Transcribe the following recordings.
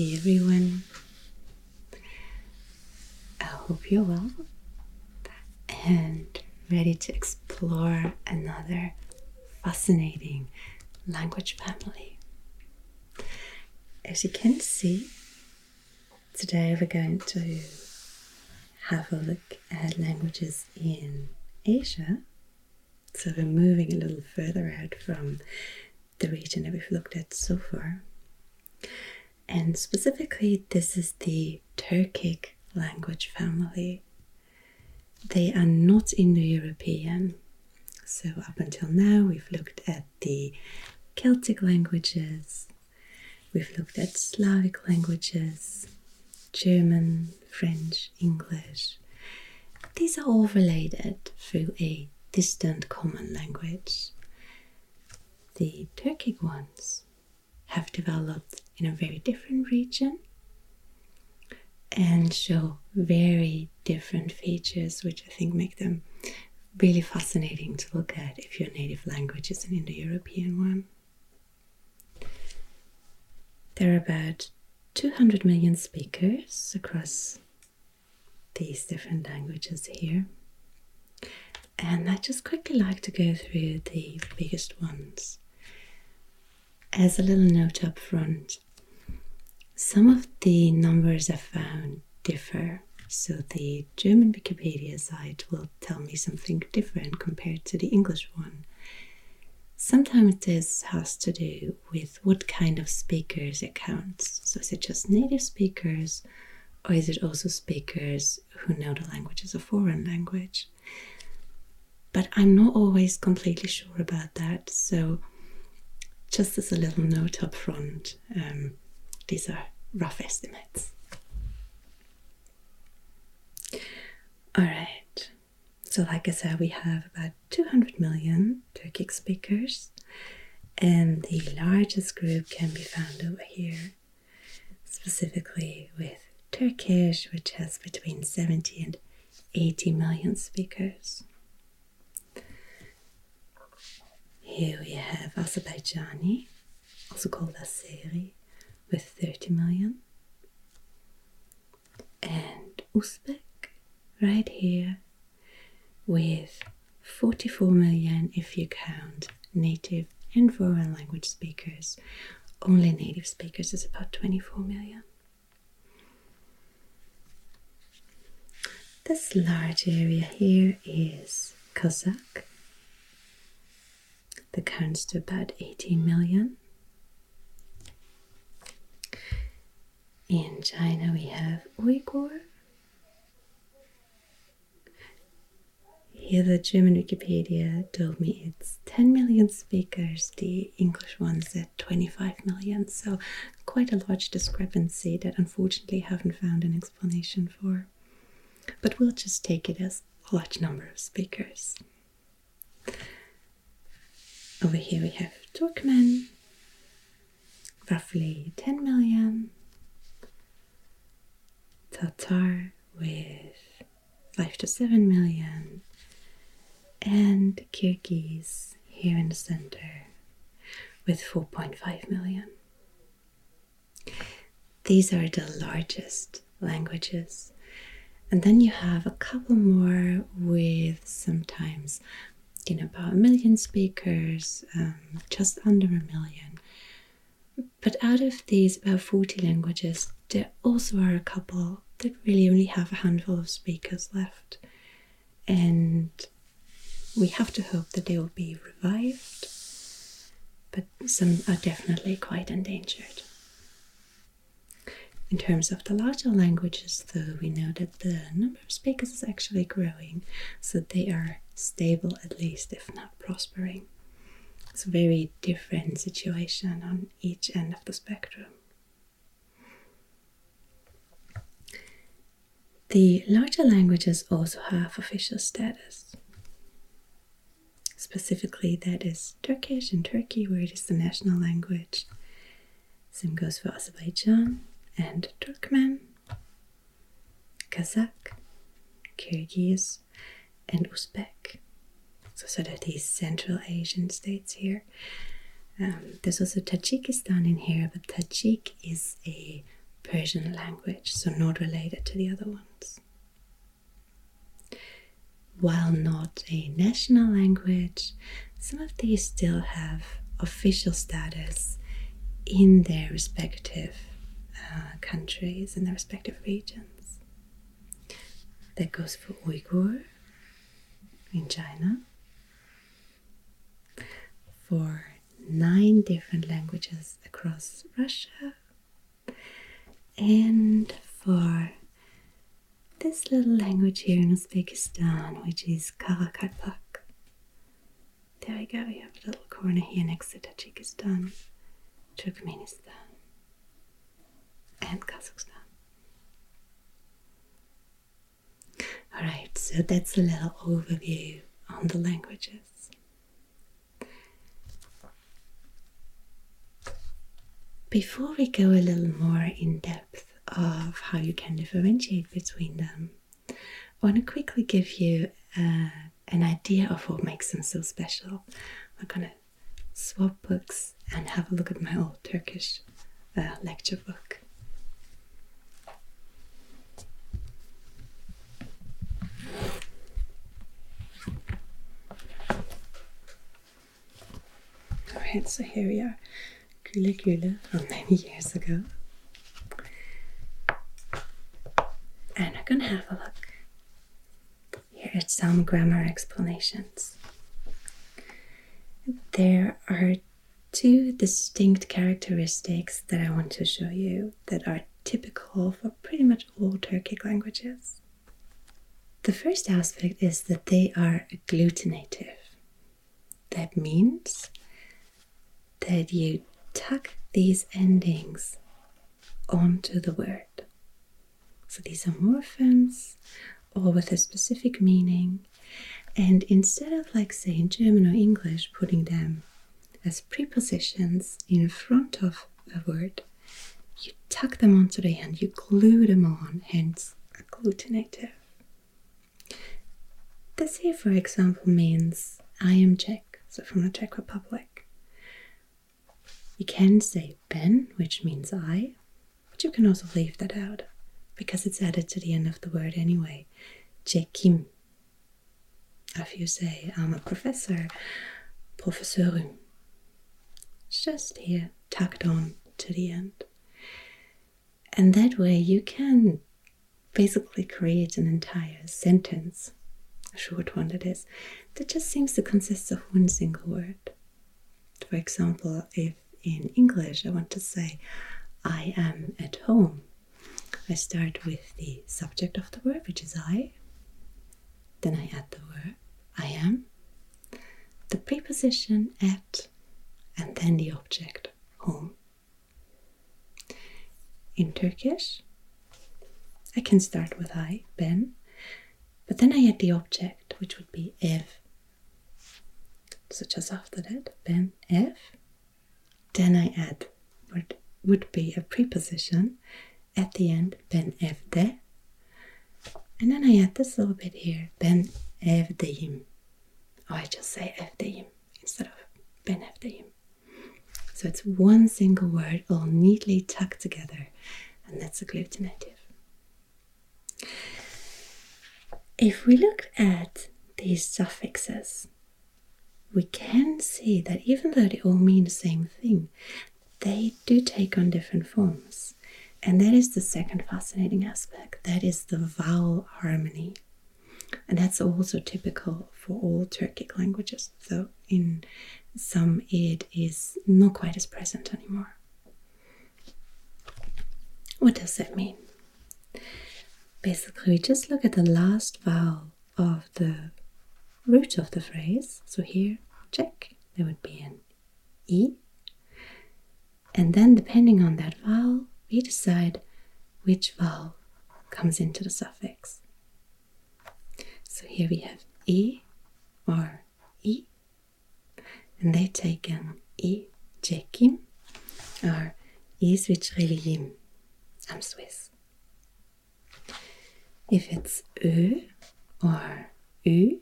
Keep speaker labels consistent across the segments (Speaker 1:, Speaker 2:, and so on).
Speaker 1: Hey everyone. I hope you're well and ready to explore another fascinating language family. As you can see, today we're going to have a look at languages in Asia. So we're moving a little further out from the region that we've looked at so far. And specifically, this is the Turkic language family. They are not Indo European. So, up until now, we've looked at the Celtic languages, we've looked at Slavic languages, German, French, English. These are all related through a distant common language. The Turkic ones have developed in a very different region and show very different features, which I think make them really fascinating to look at if your native language is an Indo European one. There are about 200 million speakers across these different languages here. And I just quickly like to go through the biggest ones. As a little note up front, some of the numbers I found differ. So the German Wikipedia site will tell me something different compared to the English one. Sometimes this has to do with what kind of speakers it counts. So is it just native speakers or is it also speakers who know the language as a foreign language? But I'm not always completely sure about that. So just as a little note up front, um, these are rough estimates. All right, so like I said, we have about 200 million Turkic speakers, and the largest group can be found over here, specifically with Turkish, which has between 70 and 80 million speakers. Here we have Azerbaijani, also called Azeri, with 30 million. And Uzbek, right here, with 44 million if you count native and foreign language speakers. Only native speakers is about 24 million. This large area here is Kazakh. That counts to about 18 million. In China, we have Uyghur. Here, the German Wikipedia told me it's 10 million speakers, the English one's said 25 million, so quite a large discrepancy that unfortunately haven't found an explanation for. But we'll just take it as a large number of speakers. Over here we have Turkmen, roughly 10 million. Tatar with 5 to 7 million. And Kyrgyz here in the center with 4.5 million. These are the largest languages. And then you have a couple more with sometimes about a million speakers, um, just under a million. But out of these about 40 languages, there also are a couple that really only have a handful of speakers left. And we have to hope that they will be revived, but some are definitely quite endangered. In terms of the larger languages, though, we know that the number of speakers is actually growing, so they are stable at least, if not prospering. It's a very different situation on each end of the spectrum. The larger languages also have official status. Specifically, that is Turkish in Turkey, where it is the national language. Same goes for Azerbaijan and Turkmen, Kazakh, Kyrgyz, and Uzbek. So, sort of these Central Asian states here. Um, there's also Tajikistan in here, but Tajik is a Persian language, so not related to the other ones. While not a national language, some of these still have official status in their respective uh, countries and their respective regions. That goes for Uyghur in China, for nine different languages across Russia, and for this little language here in Uzbekistan, which is Karakalpak. There we go, we have a little corner here next to Tajikistan, Turkmenistan, and Kazakhstan. Alright, so that's a little overview on the languages. Before we go a little more in depth of how you can differentiate between them, I want to quickly give you uh, an idea of what makes them so special. We're going to swap books and have a look at my old Turkish uh, lecture book. So here we are. Güle Güle from many years ago. And I'm gonna have a look. Here are some grammar explanations. There are two distinct characteristics that I want to show you that are typical for pretty much all Turkic languages. The first aspect is that they are agglutinative. That means that you tuck these endings onto the word. So these are morphemes, all with a specific meaning. And instead of, like, say, in German or English, putting them as prepositions in front of a word, you tuck them onto the end, you glue them on, hence agglutinative. This here, for example, means I am Czech, so from the Czech Republic. You can say Ben, which means I, but you can also leave that out because it's added to the end of the word anyway. Czechim. If you say I'm a professor, professorum. It's just here, tucked on to the end. And that way you can basically create an entire sentence, a short one that is, that just seems to consist of one single word. For example, if in English I want to say, I am at home, I start with the subject of the word, which is I. Then I add the word I am, the preposition at, and then the object home. In Turkish, I can start with I, Ben, but then I add the object, which would be ev. So just after that, Ben, ev. Then I add what would be a preposition at the end, ben evde. And then I add this little bit here, ben evdeyim. Or oh, I just say evdeyim instead of ben evdeyim. So it's one single word all neatly tucked together, and that's agglutinative. If we look at these suffixes, we can see that even though they all mean the same thing, they do take on different forms. And that is the second fascinating aspect. That is the vowel harmony. And that's also typical for all Turkic languages, though in some it is not quite as present anymore. What does that mean? Basically, we just look at the last vowel of the root of the phrase. So here, check, there would be an E. And then, depending on that vowel, we decide which vowel comes into the suffix. So here we have E or E, and they take an E, Jekim, or E Switchreliyim. I'm Swiss. If it's Ö or U,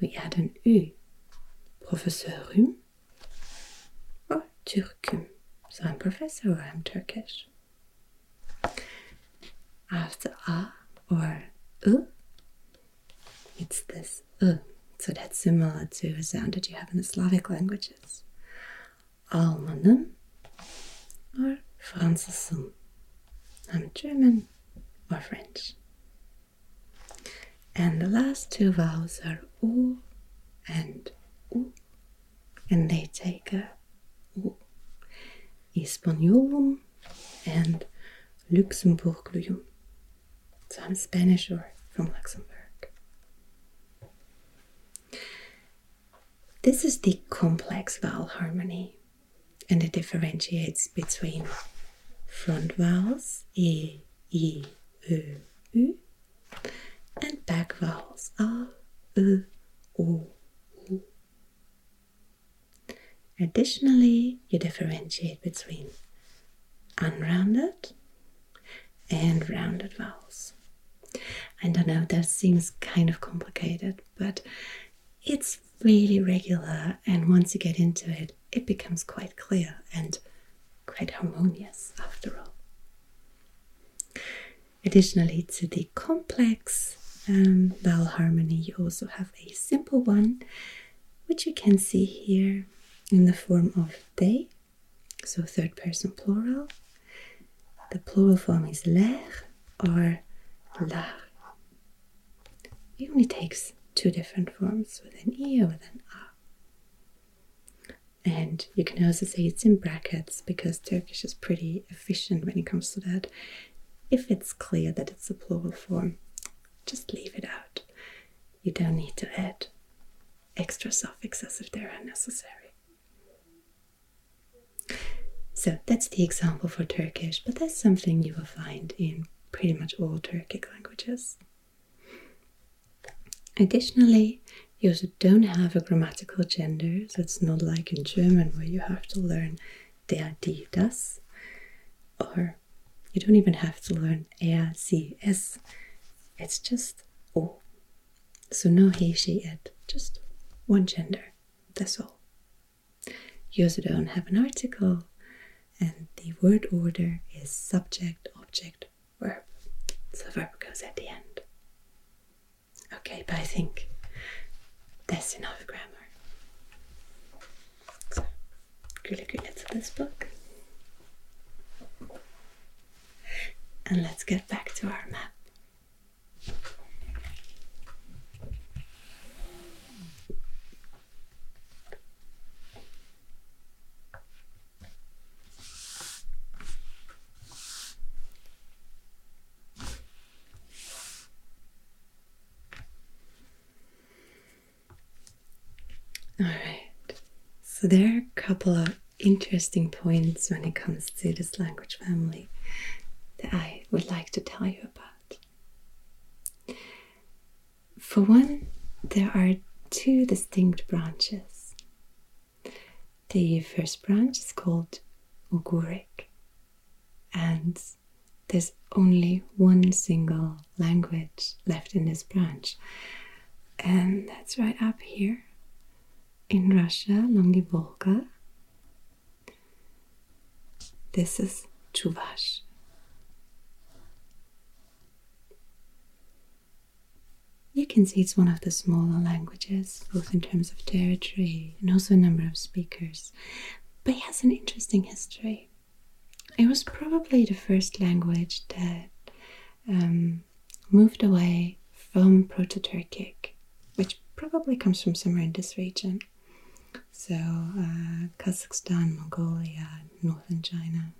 Speaker 1: we add an U, Professorum or Turkum. So I'm professor or I'm Turkish. after a or u. It's this u. So that's similar to a sound that you have in the Slavic languages. Almanem or Francisum. I'm German or French. And the last two vowels are U and U, and they take a U. Hispaniorum and Luxembourgium. So I'm Spanish or from Luxembourg. This is the complex vowel harmony, and it differentiates between front vowels e, i, u, u, and back vowels a, u, o, u. Additionally, you differentiate between unrounded and rounded vowels. I don't know, that seems kind of complicated, but it's really regular, and once you get into it, it becomes quite clear and quite harmonious after all. Additionally, to the complex um, vowel harmony, you also have a simple one, which you can see here in the form of they, so third person plural. The plural form is ler or lar. It only takes two different forms with an e or with an a. And you can also say it's in brackets because Turkish is pretty efficient when it comes to that. If it's clear that it's a plural form, just leave it out. You don't need to add extra suffixes if they're unnecessary. So that's the example for Turkish, but that's something you will find in pretty much all Turkic languages. Additionally, you also don't have a grammatical gender, so it's not like in German where you have to learn der, die, das, or you don't even have to learn er, sie, es. It's just o. So no he, she, it, just one gender. That's all. You also don't have an article, and the word order is subject, object, verb. So verb goes at the end. Okay, but I think that's enough grammar. So, good to this book. And let's get back to our map. All right. So there are a couple of interesting points when it comes to this language family that I would like to tell you about. For one, there are two distinct branches. The first branch is called Oghuric, and there's only one single language left in this branch, and that's right up here in Russia along the Volga. This is Chuvash. You can see it's one of the smaller languages, both in terms of territory and also number of speakers, but it has an interesting history. It was probably the first language that um, moved away from Proto Turkic, which probably comes from somewhere in this region. So, uh, Kazakhstan, Mongolia, northern China.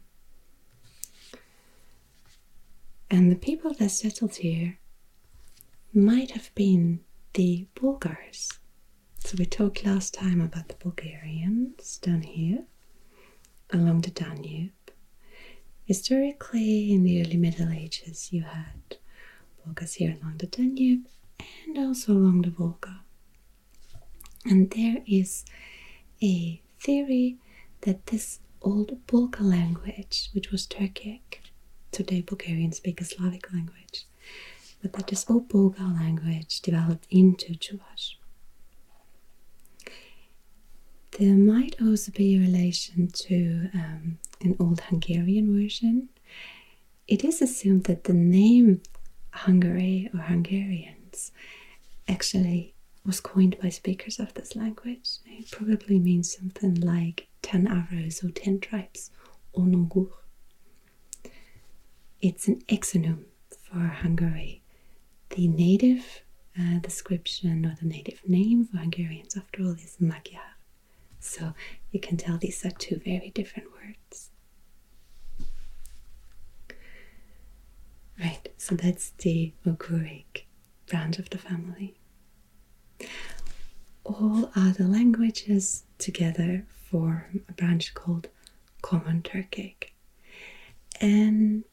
Speaker 1: And the people that settled here might have been the Bulgars. So, we talked last time about the Bulgarians down here along the Danube. Historically, in the early Middle Ages, you had Bulgars here along the Danube and also along the Volga. And there is a theory that this old Bulgar language, which was Turkic, today Bulgarians speak a Slavic language, but that this old Bulgar language developed into Chuvash. There might also be a relation to um, an old Hungarian version, it is assumed that the name Hungary or Hungarians actually was coined by speakers of this language. It probably means something like 10 arrows or 10 tribes, Onogur. It's an exonym for Hungary. The native uh, description or the native name for Hungarians, after all, is Magyar. So you can tell these are two very different words. Right, so that's the Ugric branch of the family. All other languages together form a branch called Common Turkic. And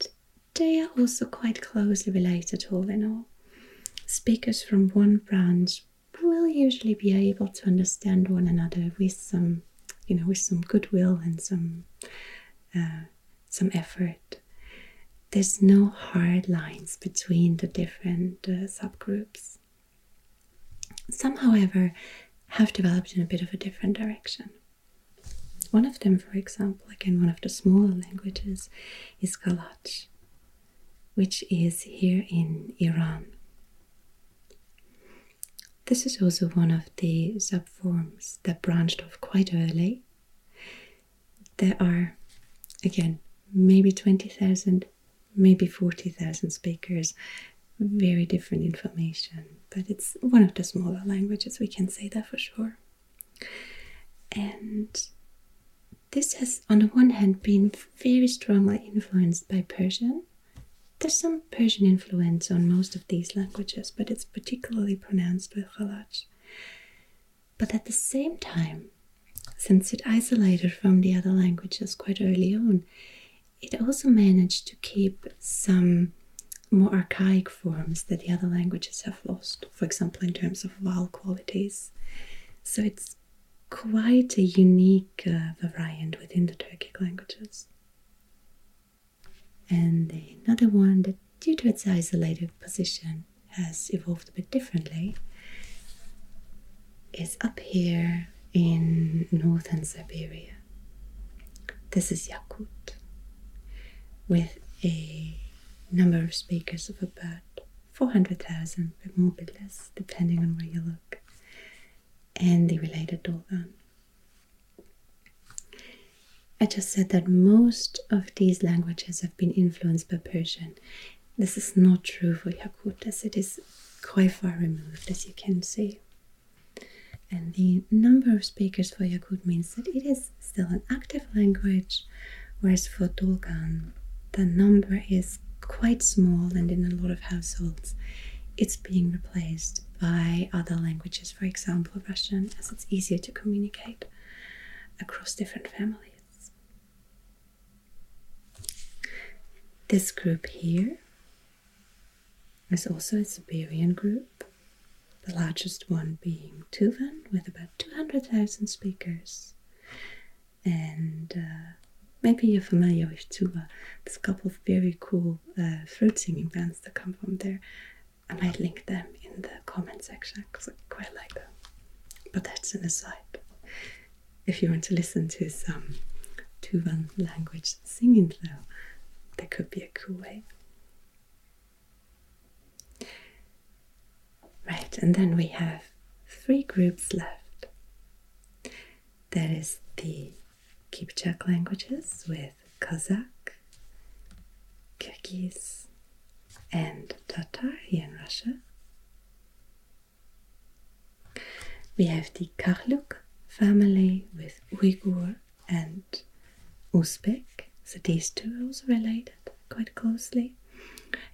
Speaker 1: they are also quite closely related, all in all. Speakers from one branch will usually be able to understand one another with some, you know, with some goodwill and some uh, some effort. There's no hard lines between the different uh, subgroups. Some, however, have developed in a bit of a different direction. One of them, for example, again, one of the smaller languages is Khalaj, which is here in Iran. This is also one of the subforms that branched off quite early. There are, again, maybe 20,000, maybe 40,000 speakers, very different information, but it's one of the smaller languages, we can say that for sure. And this has, on the one hand, been very strongly influenced by Persian there's some Persian influence on most of these languages, but it's particularly pronounced with Khalaj. But at the same time, since it isolated from the other languages quite early on, it also managed to keep some more archaic forms that the other languages have lost, for example, in terms of vowel qualities. So it's quite a unique uh, variant within the Turkic languages and another one that, due to its isolated position, has evolved a bit differently is up here in northern Siberia. This is Yakut, with a number of speakers of about 400,000, but more or less, depending on where you look, and the related Dolgan. I just said that most of these languages have been influenced by Persian. This is not true for Yakut, as it is quite far removed, as you can see. And the number of speakers for Yakut means that it is still an active language, whereas for Dolgan, the number is quite small, and in a lot of households, it's being replaced by other languages, for example, Russian, as it's easier to communicate across different families. This group here is also a Siberian group, the largest one being Tuvan with about 200,000 speakers. And uh, maybe you're familiar with Tuva. There's a couple of very cool uh, throat singing bands that come from there. I might link them in the comment section because I quite like them. But that's an aside. If you want to listen to some Tuvan language singing though, that could be a cool way. Right, and then we have three groups left. That is the Kipchak languages with Kazakh, Kyrgyz, and Tatar here in Russia. We have the Karluk family with Uyghur and Uzbek. So these two are also related quite closely.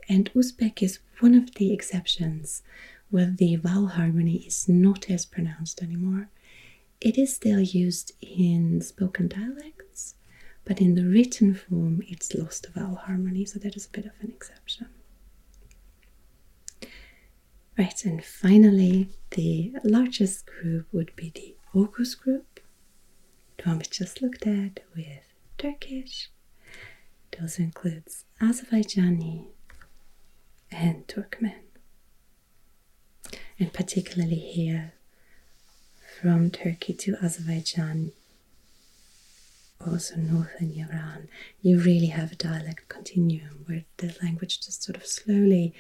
Speaker 1: And Uzbek is one of the exceptions where the vowel harmony is not as pronounced anymore. It is still used in spoken dialects, but in the written form it's lost the vowel harmony, so that is a bit of an exception. Right, and finally, the largest group would be the Oghuz group, the one we just looked at with Turkish, it also includes Azerbaijani and Turkmen. And particularly here from Turkey to Azerbaijan also northern Iran, you really have a dialect continuum where the language just sort of slowly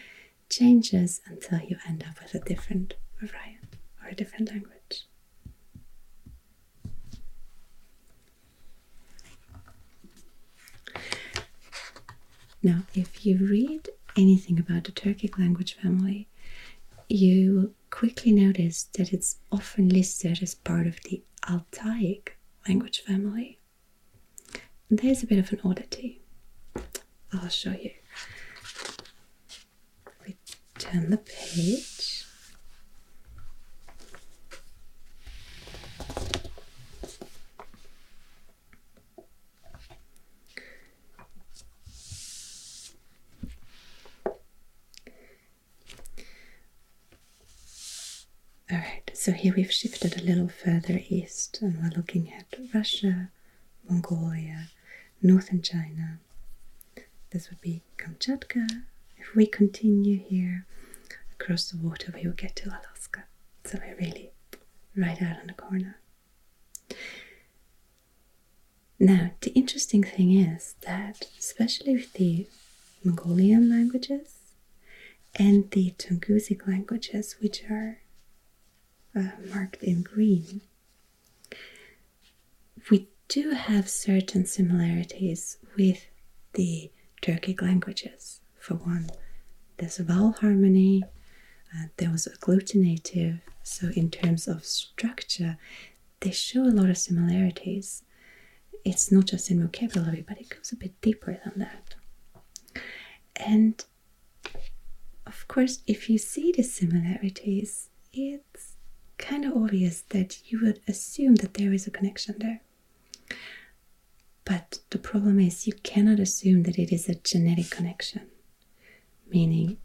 Speaker 1: changes until you end up with a different variant or a different language. Now, if you read anything about the Turkic language family, you will quickly notice that it's often listed as part of the Altaic language family. And there's a bit of an oddity. I'll show you. We turn the page. So here we've shifted a little further east and we're looking at Russia, Mongolia, northern China. This would be Kamchatka. If we continue here across the water, we will get to Alaska. So we're really right out on the corner. Now, the interesting thing is that, especially with the Mongolian languages and the Tungusic languages, which are uh, marked in green, we do have certain similarities with the Turkic languages. For one, there's a vowel harmony, uh, there was agglutinative, so in terms of structure, they show a lot of similarities. It's not just in vocabulary, but it goes a bit deeper than that. And of course, if you see the similarities, it's kind of obvious that you would assume that there is a connection there. But the problem is, you cannot assume that it is a genetic connection, meaning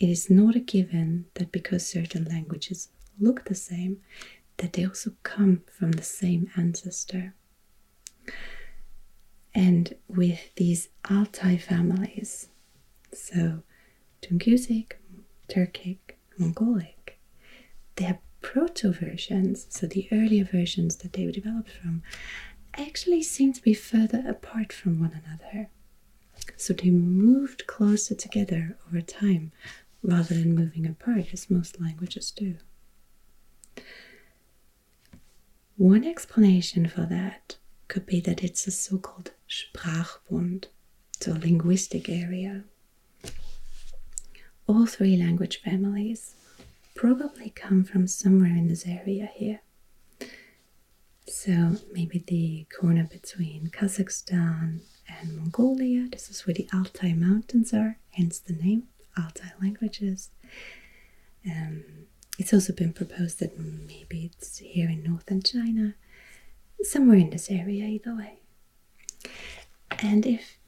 Speaker 1: it is not a given that because certain languages look the same, that they also come from the same ancestor. And with these Altai families, so Tungusic, Turkic, Mongolic, they have proto versions, so the earlier versions that they were developed from, actually seem to be further apart from one another. So they moved closer together over time rather than moving apart as most languages do. One explanation for that could be that it's a so called Sprachbund, so linguistic area. All three language families probably come from somewhere in this area here. So maybe the corner between Kazakhstan and Mongolia. This is where the Altai Mountains are, hence the name Altai languages. Um, it's also been proposed that maybe it's here in northern China, somewhere in this area, either way. And if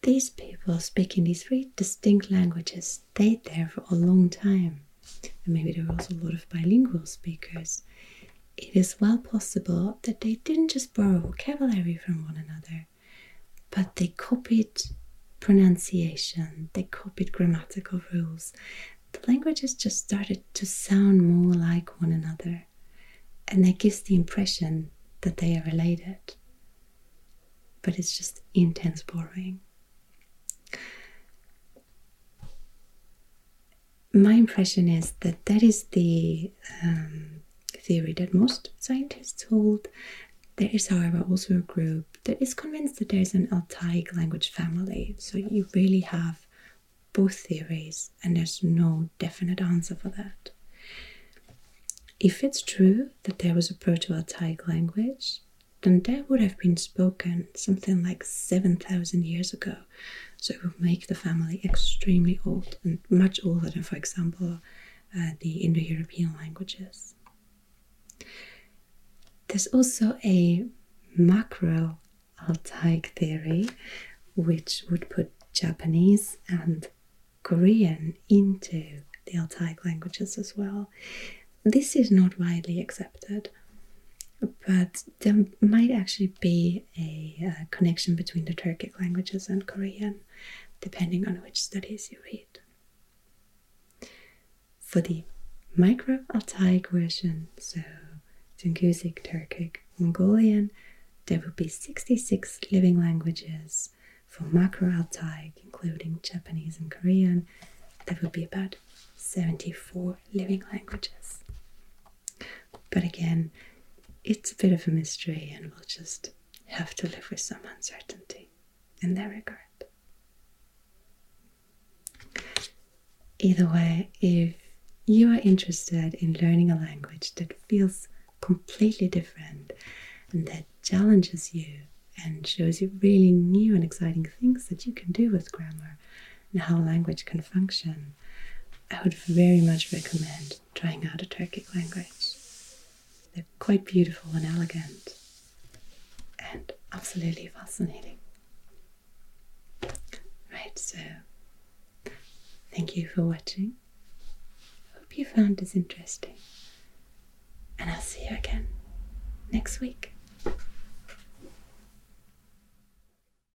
Speaker 1: these people speaking these three distinct languages stayed there for a long time, and maybe there were also a lot of bilingual speakers, it is well possible that they didn't just borrow vocabulary from one another, but they copied pronunciation, they copied grammatical rules. The languages just started to sound more like one another, and that gives the impression that they are related. But it's just intense borrowing. My impression is that that is the um, theory that most scientists hold. There is, however, also a group that is convinced that there is an Altaic language family. So you really have both theories, and there's no definite answer for that. If it's true that there was a Proto Altaic language, then that would have been spoken something like 7,000 years ago. So it would make the family extremely old and much older than, for example, uh, the Indo European languages. There's also a macro Altaic theory, which would put Japanese and Korean into the Altaic languages as well. This is not widely accepted, but there might actually be a, a connection between the Turkic languages and Korean, depending on which studies you read. For the micro Altaic version, so Tungusic, Turkic, Mongolian, there will be 66 living languages for Macro Altai, including Japanese and Korean. There will be about 74 living languages. But again, it's a bit of a mystery, and we'll just have to live with some uncertainty in that regard. Either way, if you are interested in learning a language that feels completely different and that challenges you and shows you really new and exciting things that you can do with grammar and how language can function, I would very much recommend trying out a Turkic language. They're quite beautiful and elegant and absolutely fascinating. Right, so thank you for watching. Hope you found this interesting. And I'll see you again next week.